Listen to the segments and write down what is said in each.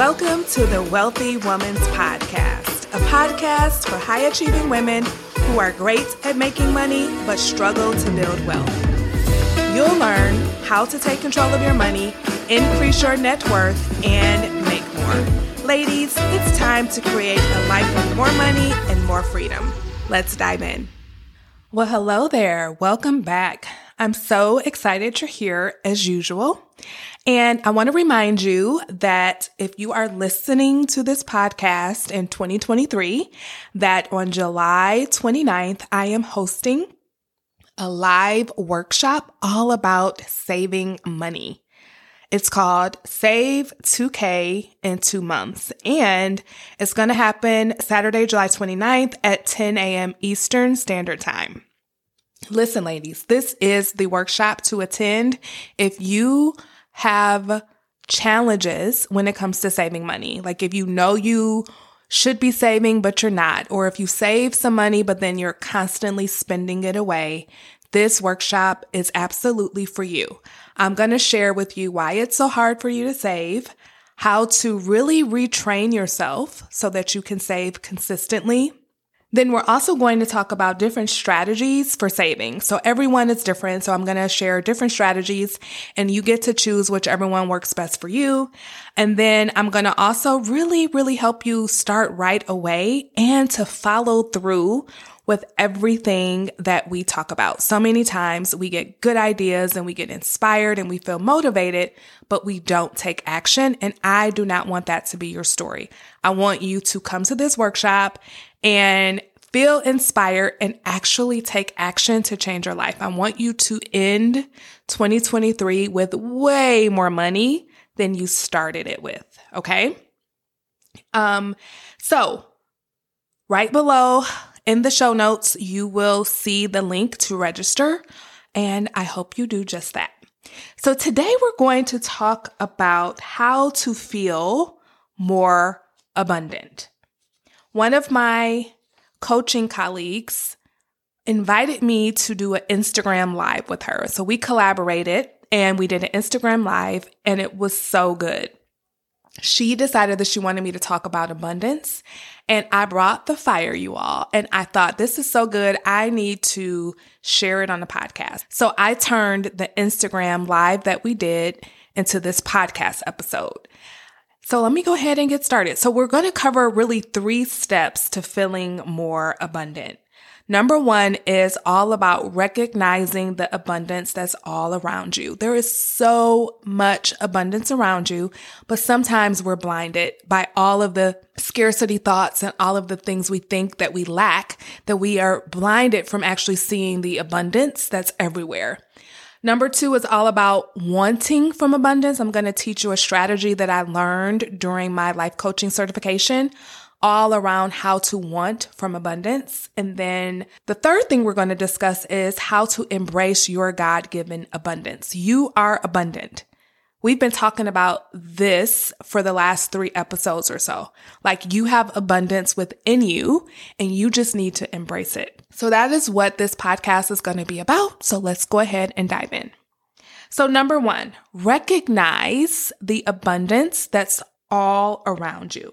Welcome to the Wealthy Woman's Podcast, a podcast for high achieving women who are great at making money but struggle to build wealth. You'll learn how to take control of your money, increase your net worth, and make more. Ladies, it's time to create a life with more money and more freedom. Let's dive in. Well, hello there. Welcome back. I'm so excited you're here as usual. And I want to remind you that if you are listening to this podcast in 2023, that on July 29th, I am hosting a live workshop all about saving money. It's called Save 2K in two months. And it's going to happen Saturday, July 29th at 10 a.m. Eastern Standard Time. Listen, ladies, this is the workshop to attend if you have challenges when it comes to saving money. Like if you know you should be saving, but you're not, or if you save some money, but then you're constantly spending it away, this workshop is absolutely for you. I'm going to share with you why it's so hard for you to save, how to really retrain yourself so that you can save consistently, then we're also going to talk about different strategies for saving. So everyone is different. So I'm going to share different strategies and you get to choose whichever one works best for you. And then I'm going to also really, really help you start right away and to follow through with everything that we talk about. So many times we get good ideas and we get inspired and we feel motivated, but we don't take action. And I do not want that to be your story. I want you to come to this workshop and feel inspired and actually take action to change your life. I want you to end 2023 with way more money than you started it with. Okay. Um, so right below in the show notes, you will see the link to register and I hope you do just that. So today we're going to talk about how to feel more abundant. One of my coaching colleagues invited me to do an Instagram live with her. So we collaborated and we did an Instagram live and it was so good. She decided that she wanted me to talk about abundance and I brought the fire, you all. And I thought, this is so good. I need to share it on the podcast. So I turned the Instagram live that we did into this podcast episode. So let me go ahead and get started. So we're going to cover really three steps to feeling more abundant. Number one is all about recognizing the abundance that's all around you. There is so much abundance around you, but sometimes we're blinded by all of the scarcity thoughts and all of the things we think that we lack, that we are blinded from actually seeing the abundance that's everywhere. Number two is all about wanting from abundance. I'm going to teach you a strategy that I learned during my life coaching certification all around how to want from abundance. And then the third thing we're going to discuss is how to embrace your God given abundance. You are abundant. We've been talking about this for the last three episodes or so. Like you have abundance within you and you just need to embrace it. So that is what this podcast is going to be about. So let's go ahead and dive in. So number one, recognize the abundance that's all around you.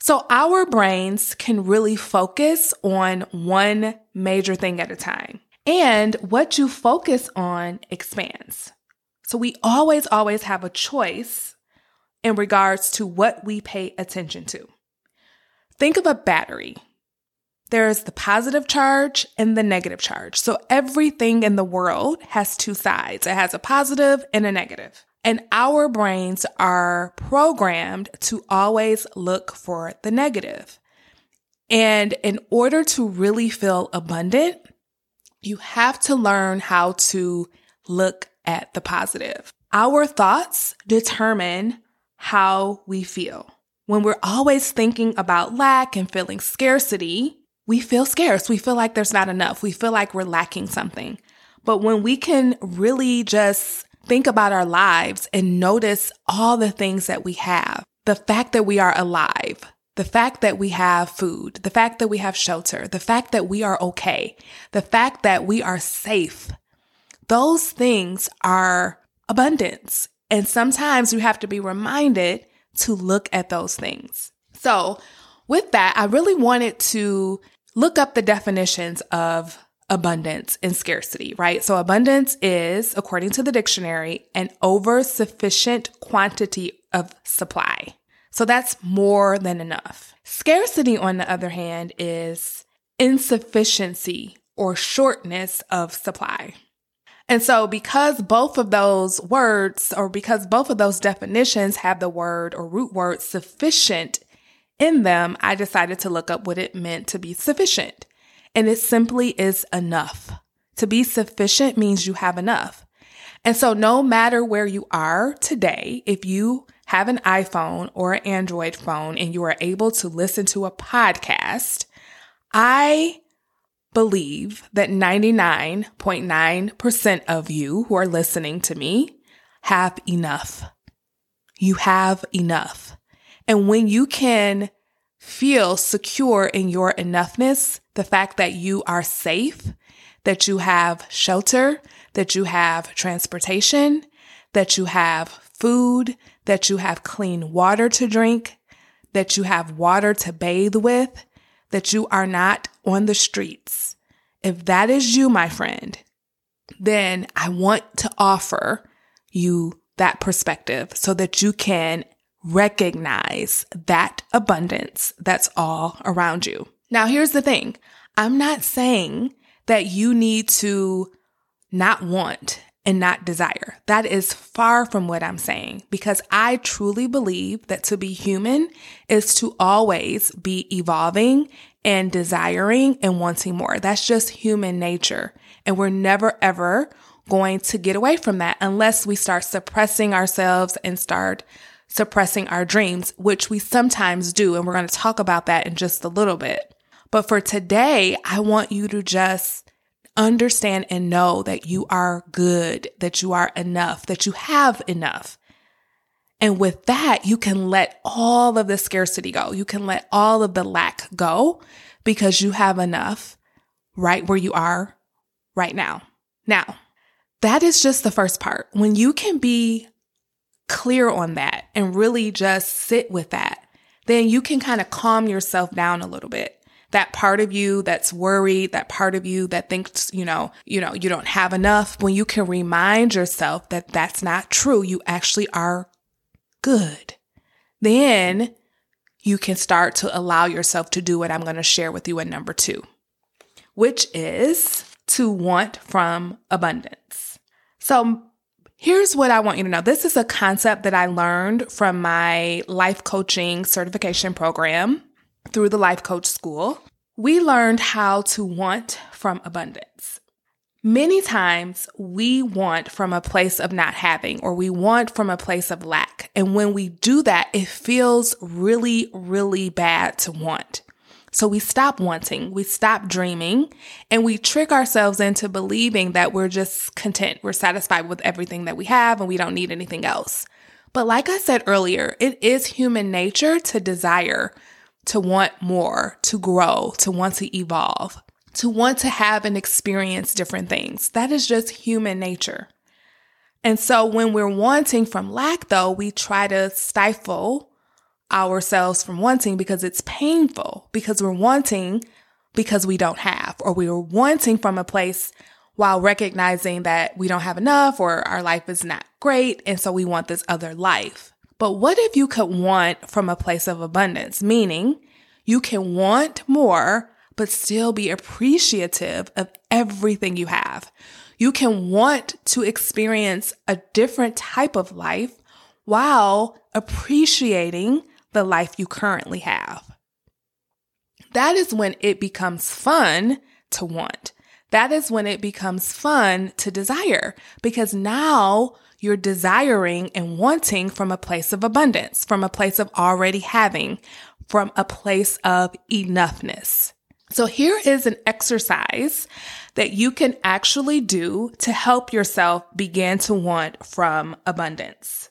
So our brains can really focus on one major thing at a time. And what you focus on expands. So we always, always have a choice in regards to what we pay attention to. Think of a battery. There's the positive charge and the negative charge. So everything in the world has two sides. It has a positive and a negative. And our brains are programmed to always look for the negative. And in order to really feel abundant, you have to learn how to look at the positive. Our thoughts determine how we feel. When we're always thinking about lack and feeling scarcity, we feel scarce. We feel like there's not enough. We feel like we're lacking something. But when we can really just think about our lives and notice all the things that we have, the fact that we are alive, the fact that we have food, the fact that we have shelter, the fact that we are okay, the fact that we are safe, those things are abundance. And sometimes you have to be reminded to look at those things. So, with that, I really wanted to look up the definitions of abundance and scarcity, right? So, abundance is, according to the dictionary, an over sufficient quantity of supply. So, that's more than enough. Scarcity, on the other hand, is insufficiency or shortness of supply. And so, because both of those words, or because both of those definitions have the word or root word sufficient in them, I decided to look up what it meant to be sufficient. And it simply is enough. To be sufficient means you have enough. And so, no matter where you are today, if you have an iPhone or an Android phone and you are able to listen to a podcast, I believe that 99.9% of you who are listening to me have enough. You have enough. And when you can feel secure in your enoughness, the fact that you are safe, that you have shelter, that you have transportation, that you have food, that you have clean water to drink, that you have water to bathe with, that you are not on the streets. If that is you, my friend, then I want to offer you that perspective so that you can recognize that abundance that's all around you. Now, here's the thing. I'm not saying that you need to not want and not desire. That is far from what I'm saying because I truly believe that to be human is to always be evolving and desiring and wanting more. That's just human nature. And we're never ever going to get away from that unless we start suppressing ourselves and start suppressing our dreams, which we sometimes do. And we're going to talk about that in just a little bit. But for today, I want you to just understand and know that you are good, that you are enough, that you have enough. And with that, you can let all of the scarcity go. You can let all of the lack go because you have enough right where you are right now. Now, that is just the first part. When you can be clear on that and really just sit with that, then you can kind of calm yourself down a little bit that part of you that's worried, that part of you that thinks, you know, you know, you don't have enough, when you can remind yourself that that's not true, you actually are good. Then you can start to allow yourself to do what I'm going to share with you in number 2, which is to want from abundance. So Here's what I want you to know. This is a concept that I learned from my life coaching certification program through the Life Coach School, we learned how to want from abundance. Many times we want from a place of not having or we want from a place of lack. And when we do that, it feels really, really bad to want. So we stop wanting, we stop dreaming, and we trick ourselves into believing that we're just content. We're satisfied with everything that we have and we don't need anything else. But like I said earlier, it is human nature to desire to want more, to grow, to want to evolve, to want to have and experience different things. That is just human nature. And so when we're wanting from lack, though, we try to stifle ourselves from wanting because it's painful, because we're wanting because we don't have, or we are wanting from a place while recognizing that we don't have enough or our life is not great. And so we want this other life. But what if you could want from a place of abundance? Meaning you can want more, but still be appreciative of everything you have. You can want to experience a different type of life while appreciating the life you currently have. That is when it becomes fun to want. That is when it becomes fun to desire because now you're desiring and wanting from a place of abundance, from a place of already having, from a place of enoughness. So here is an exercise that you can actually do to help yourself begin to want from abundance.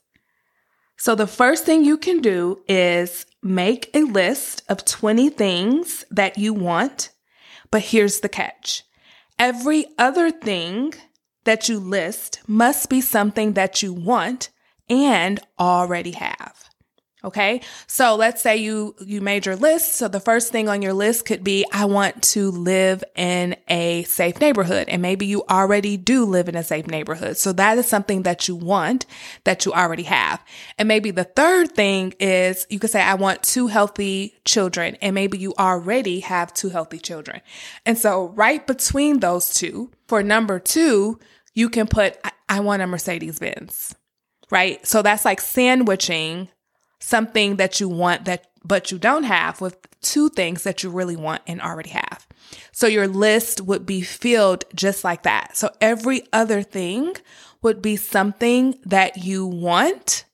So the first thing you can do is make a list of 20 things that you want. But here's the catch. Every other thing that you list must be something that you want and already have. Okay. So let's say you, you made your list. So the first thing on your list could be, I want to live in a safe neighborhood. And maybe you already do live in a safe neighborhood. So that is something that you want that you already have. And maybe the third thing is you could say, I want two healthy children. And maybe you already have two healthy children. And so right between those two, for number two, you can put, I, I want a Mercedes Benz. Right. So that's like sandwiching something that you want that but you don't have with two things that you really want and already have. So your list would be filled just like that. So every other thing would be something that you want,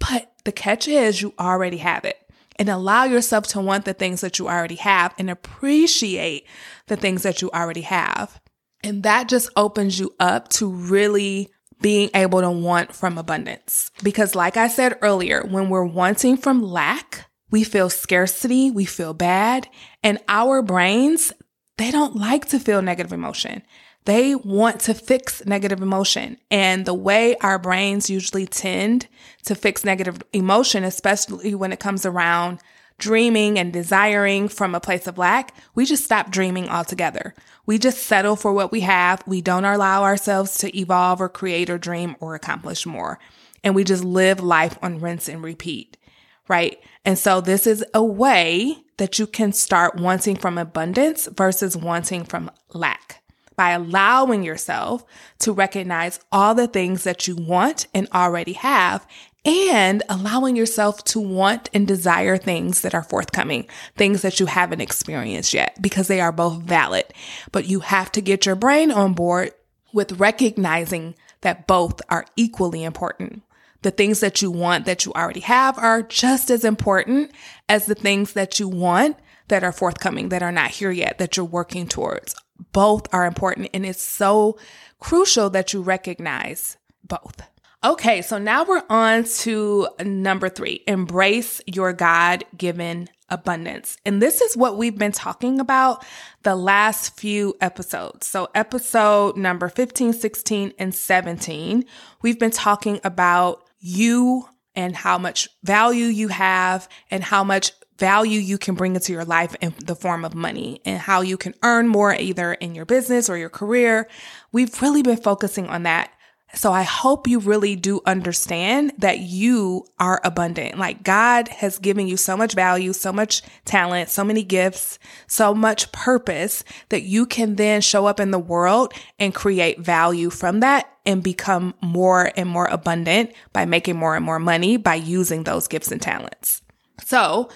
but the catch is you already have it. And allow yourself to want the things that you already have and appreciate the things that you already have. And that just opens you up to really being able to want from abundance. Because like I said earlier, when we're wanting from lack, we feel scarcity, we feel bad, and our brains, they don't like to feel negative emotion. They want to fix negative emotion. And the way our brains usually tend to fix negative emotion, especially when it comes around dreaming and desiring from a place of lack, we just stop dreaming altogether. We just settle for what we have. We don't allow ourselves to evolve or create or dream or accomplish more. And we just live life on rinse and repeat, right? And so this is a way that you can start wanting from abundance versus wanting from lack by allowing yourself to recognize all the things that you want and already have and allowing yourself to want and desire things that are forthcoming, things that you haven't experienced yet, because they are both valid. But you have to get your brain on board with recognizing that both are equally important. The things that you want that you already have are just as important as the things that you want that are forthcoming, that are not here yet, that you're working towards. Both are important. And it's so crucial that you recognize both. Okay, so now we're on to number three embrace your God given abundance. And this is what we've been talking about the last few episodes. So, episode number 15, 16, and 17, we've been talking about you and how much value you have and how much value you can bring into your life in the form of money and how you can earn more either in your business or your career. We've really been focusing on that so I hope you really do understand that you are abundant. Like God has given you so much value, so much talent, so many gifts, so much purpose that you can then show up in the world and create value from that and become more and more abundant by making more and more money by using those gifts and talents. So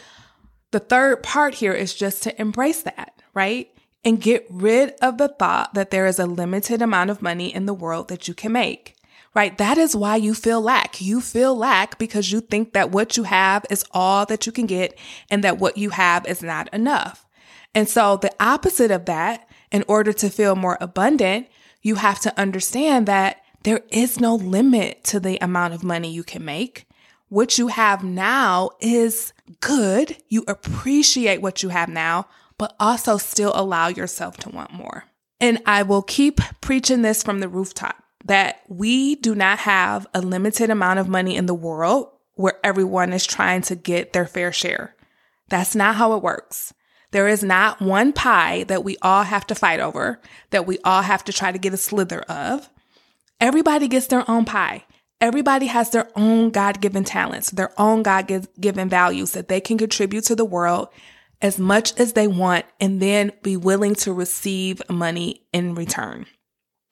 the third part here is just to embrace that, right? And get rid of the thought that there is a limited amount of money in the world that you can make. Right? That is why you feel lack. You feel lack because you think that what you have is all that you can get and that what you have is not enough. And so the opposite of that, in order to feel more abundant, you have to understand that there is no limit to the amount of money you can make. What you have now is good. You appreciate what you have now, but also still allow yourself to want more. And I will keep preaching this from the rooftop that we do not have a limited amount of money in the world where everyone is trying to get their fair share. That's not how it works. There is not one pie that we all have to fight over, that we all have to try to get a slither of. Everybody gets their own pie. Everybody has their own God given talents, their own God given values that they can contribute to the world as much as they want and then be willing to receive money in return.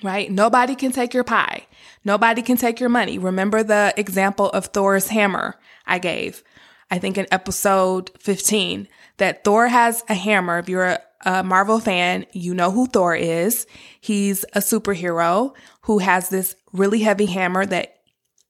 Right? Nobody can take your pie. Nobody can take your money. Remember the example of Thor's hammer I gave, I think in episode 15, that Thor has a hammer. If you're a, a Marvel fan, you know who Thor is. He's a superhero who has this really heavy hammer that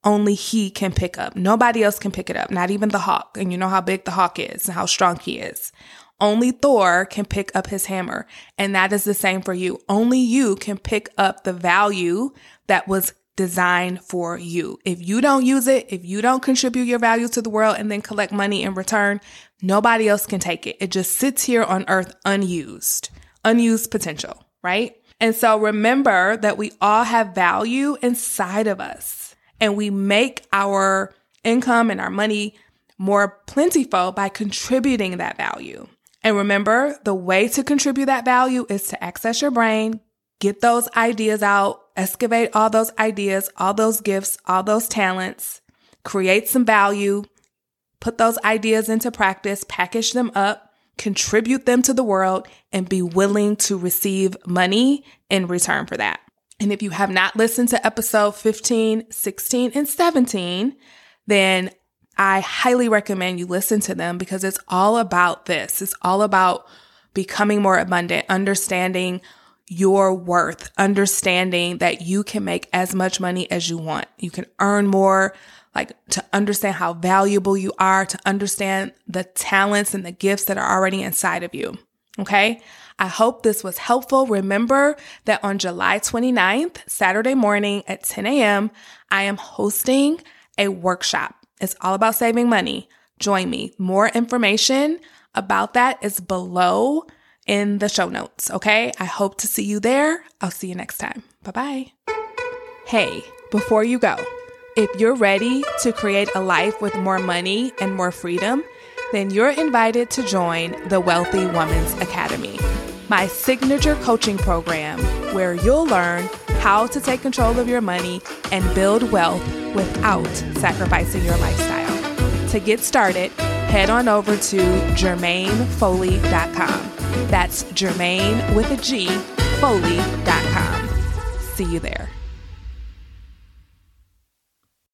only he can pick up. Nobody else can pick it up, not even the Hulk. And you know how big the Hulk is and how strong he is. Only Thor can pick up his hammer. And that is the same for you. Only you can pick up the value that was designed for you. If you don't use it, if you don't contribute your value to the world and then collect money in return, nobody else can take it. It just sits here on earth unused, unused potential, right? And so remember that we all have value inside of us and we make our income and our money more plentiful by contributing that value. And remember, the way to contribute that value is to access your brain, get those ideas out, excavate all those ideas, all those gifts, all those talents, create some value, put those ideas into practice, package them up, contribute them to the world, and be willing to receive money in return for that. And if you have not listened to episode 15, 16, and 17, then I highly recommend you listen to them because it's all about this. It's all about becoming more abundant, understanding your worth, understanding that you can make as much money as you want. You can earn more, like to understand how valuable you are, to understand the talents and the gifts that are already inside of you. Okay. I hope this was helpful. Remember that on July 29th, Saturday morning at 10 a.m., I am hosting a workshop. It's all about saving money. Join me. More information about that is below in the show notes. Okay. I hope to see you there. I'll see you next time. Bye bye. Hey, before you go, if you're ready to create a life with more money and more freedom, then you're invited to join the Wealthy Woman's Academy, my signature coaching program where you'll learn how to take control of your money and build wealth without sacrificing your lifestyle. To get started, head on over to germainefoley.com. That's Germaine with a G, Foley.com. See you there.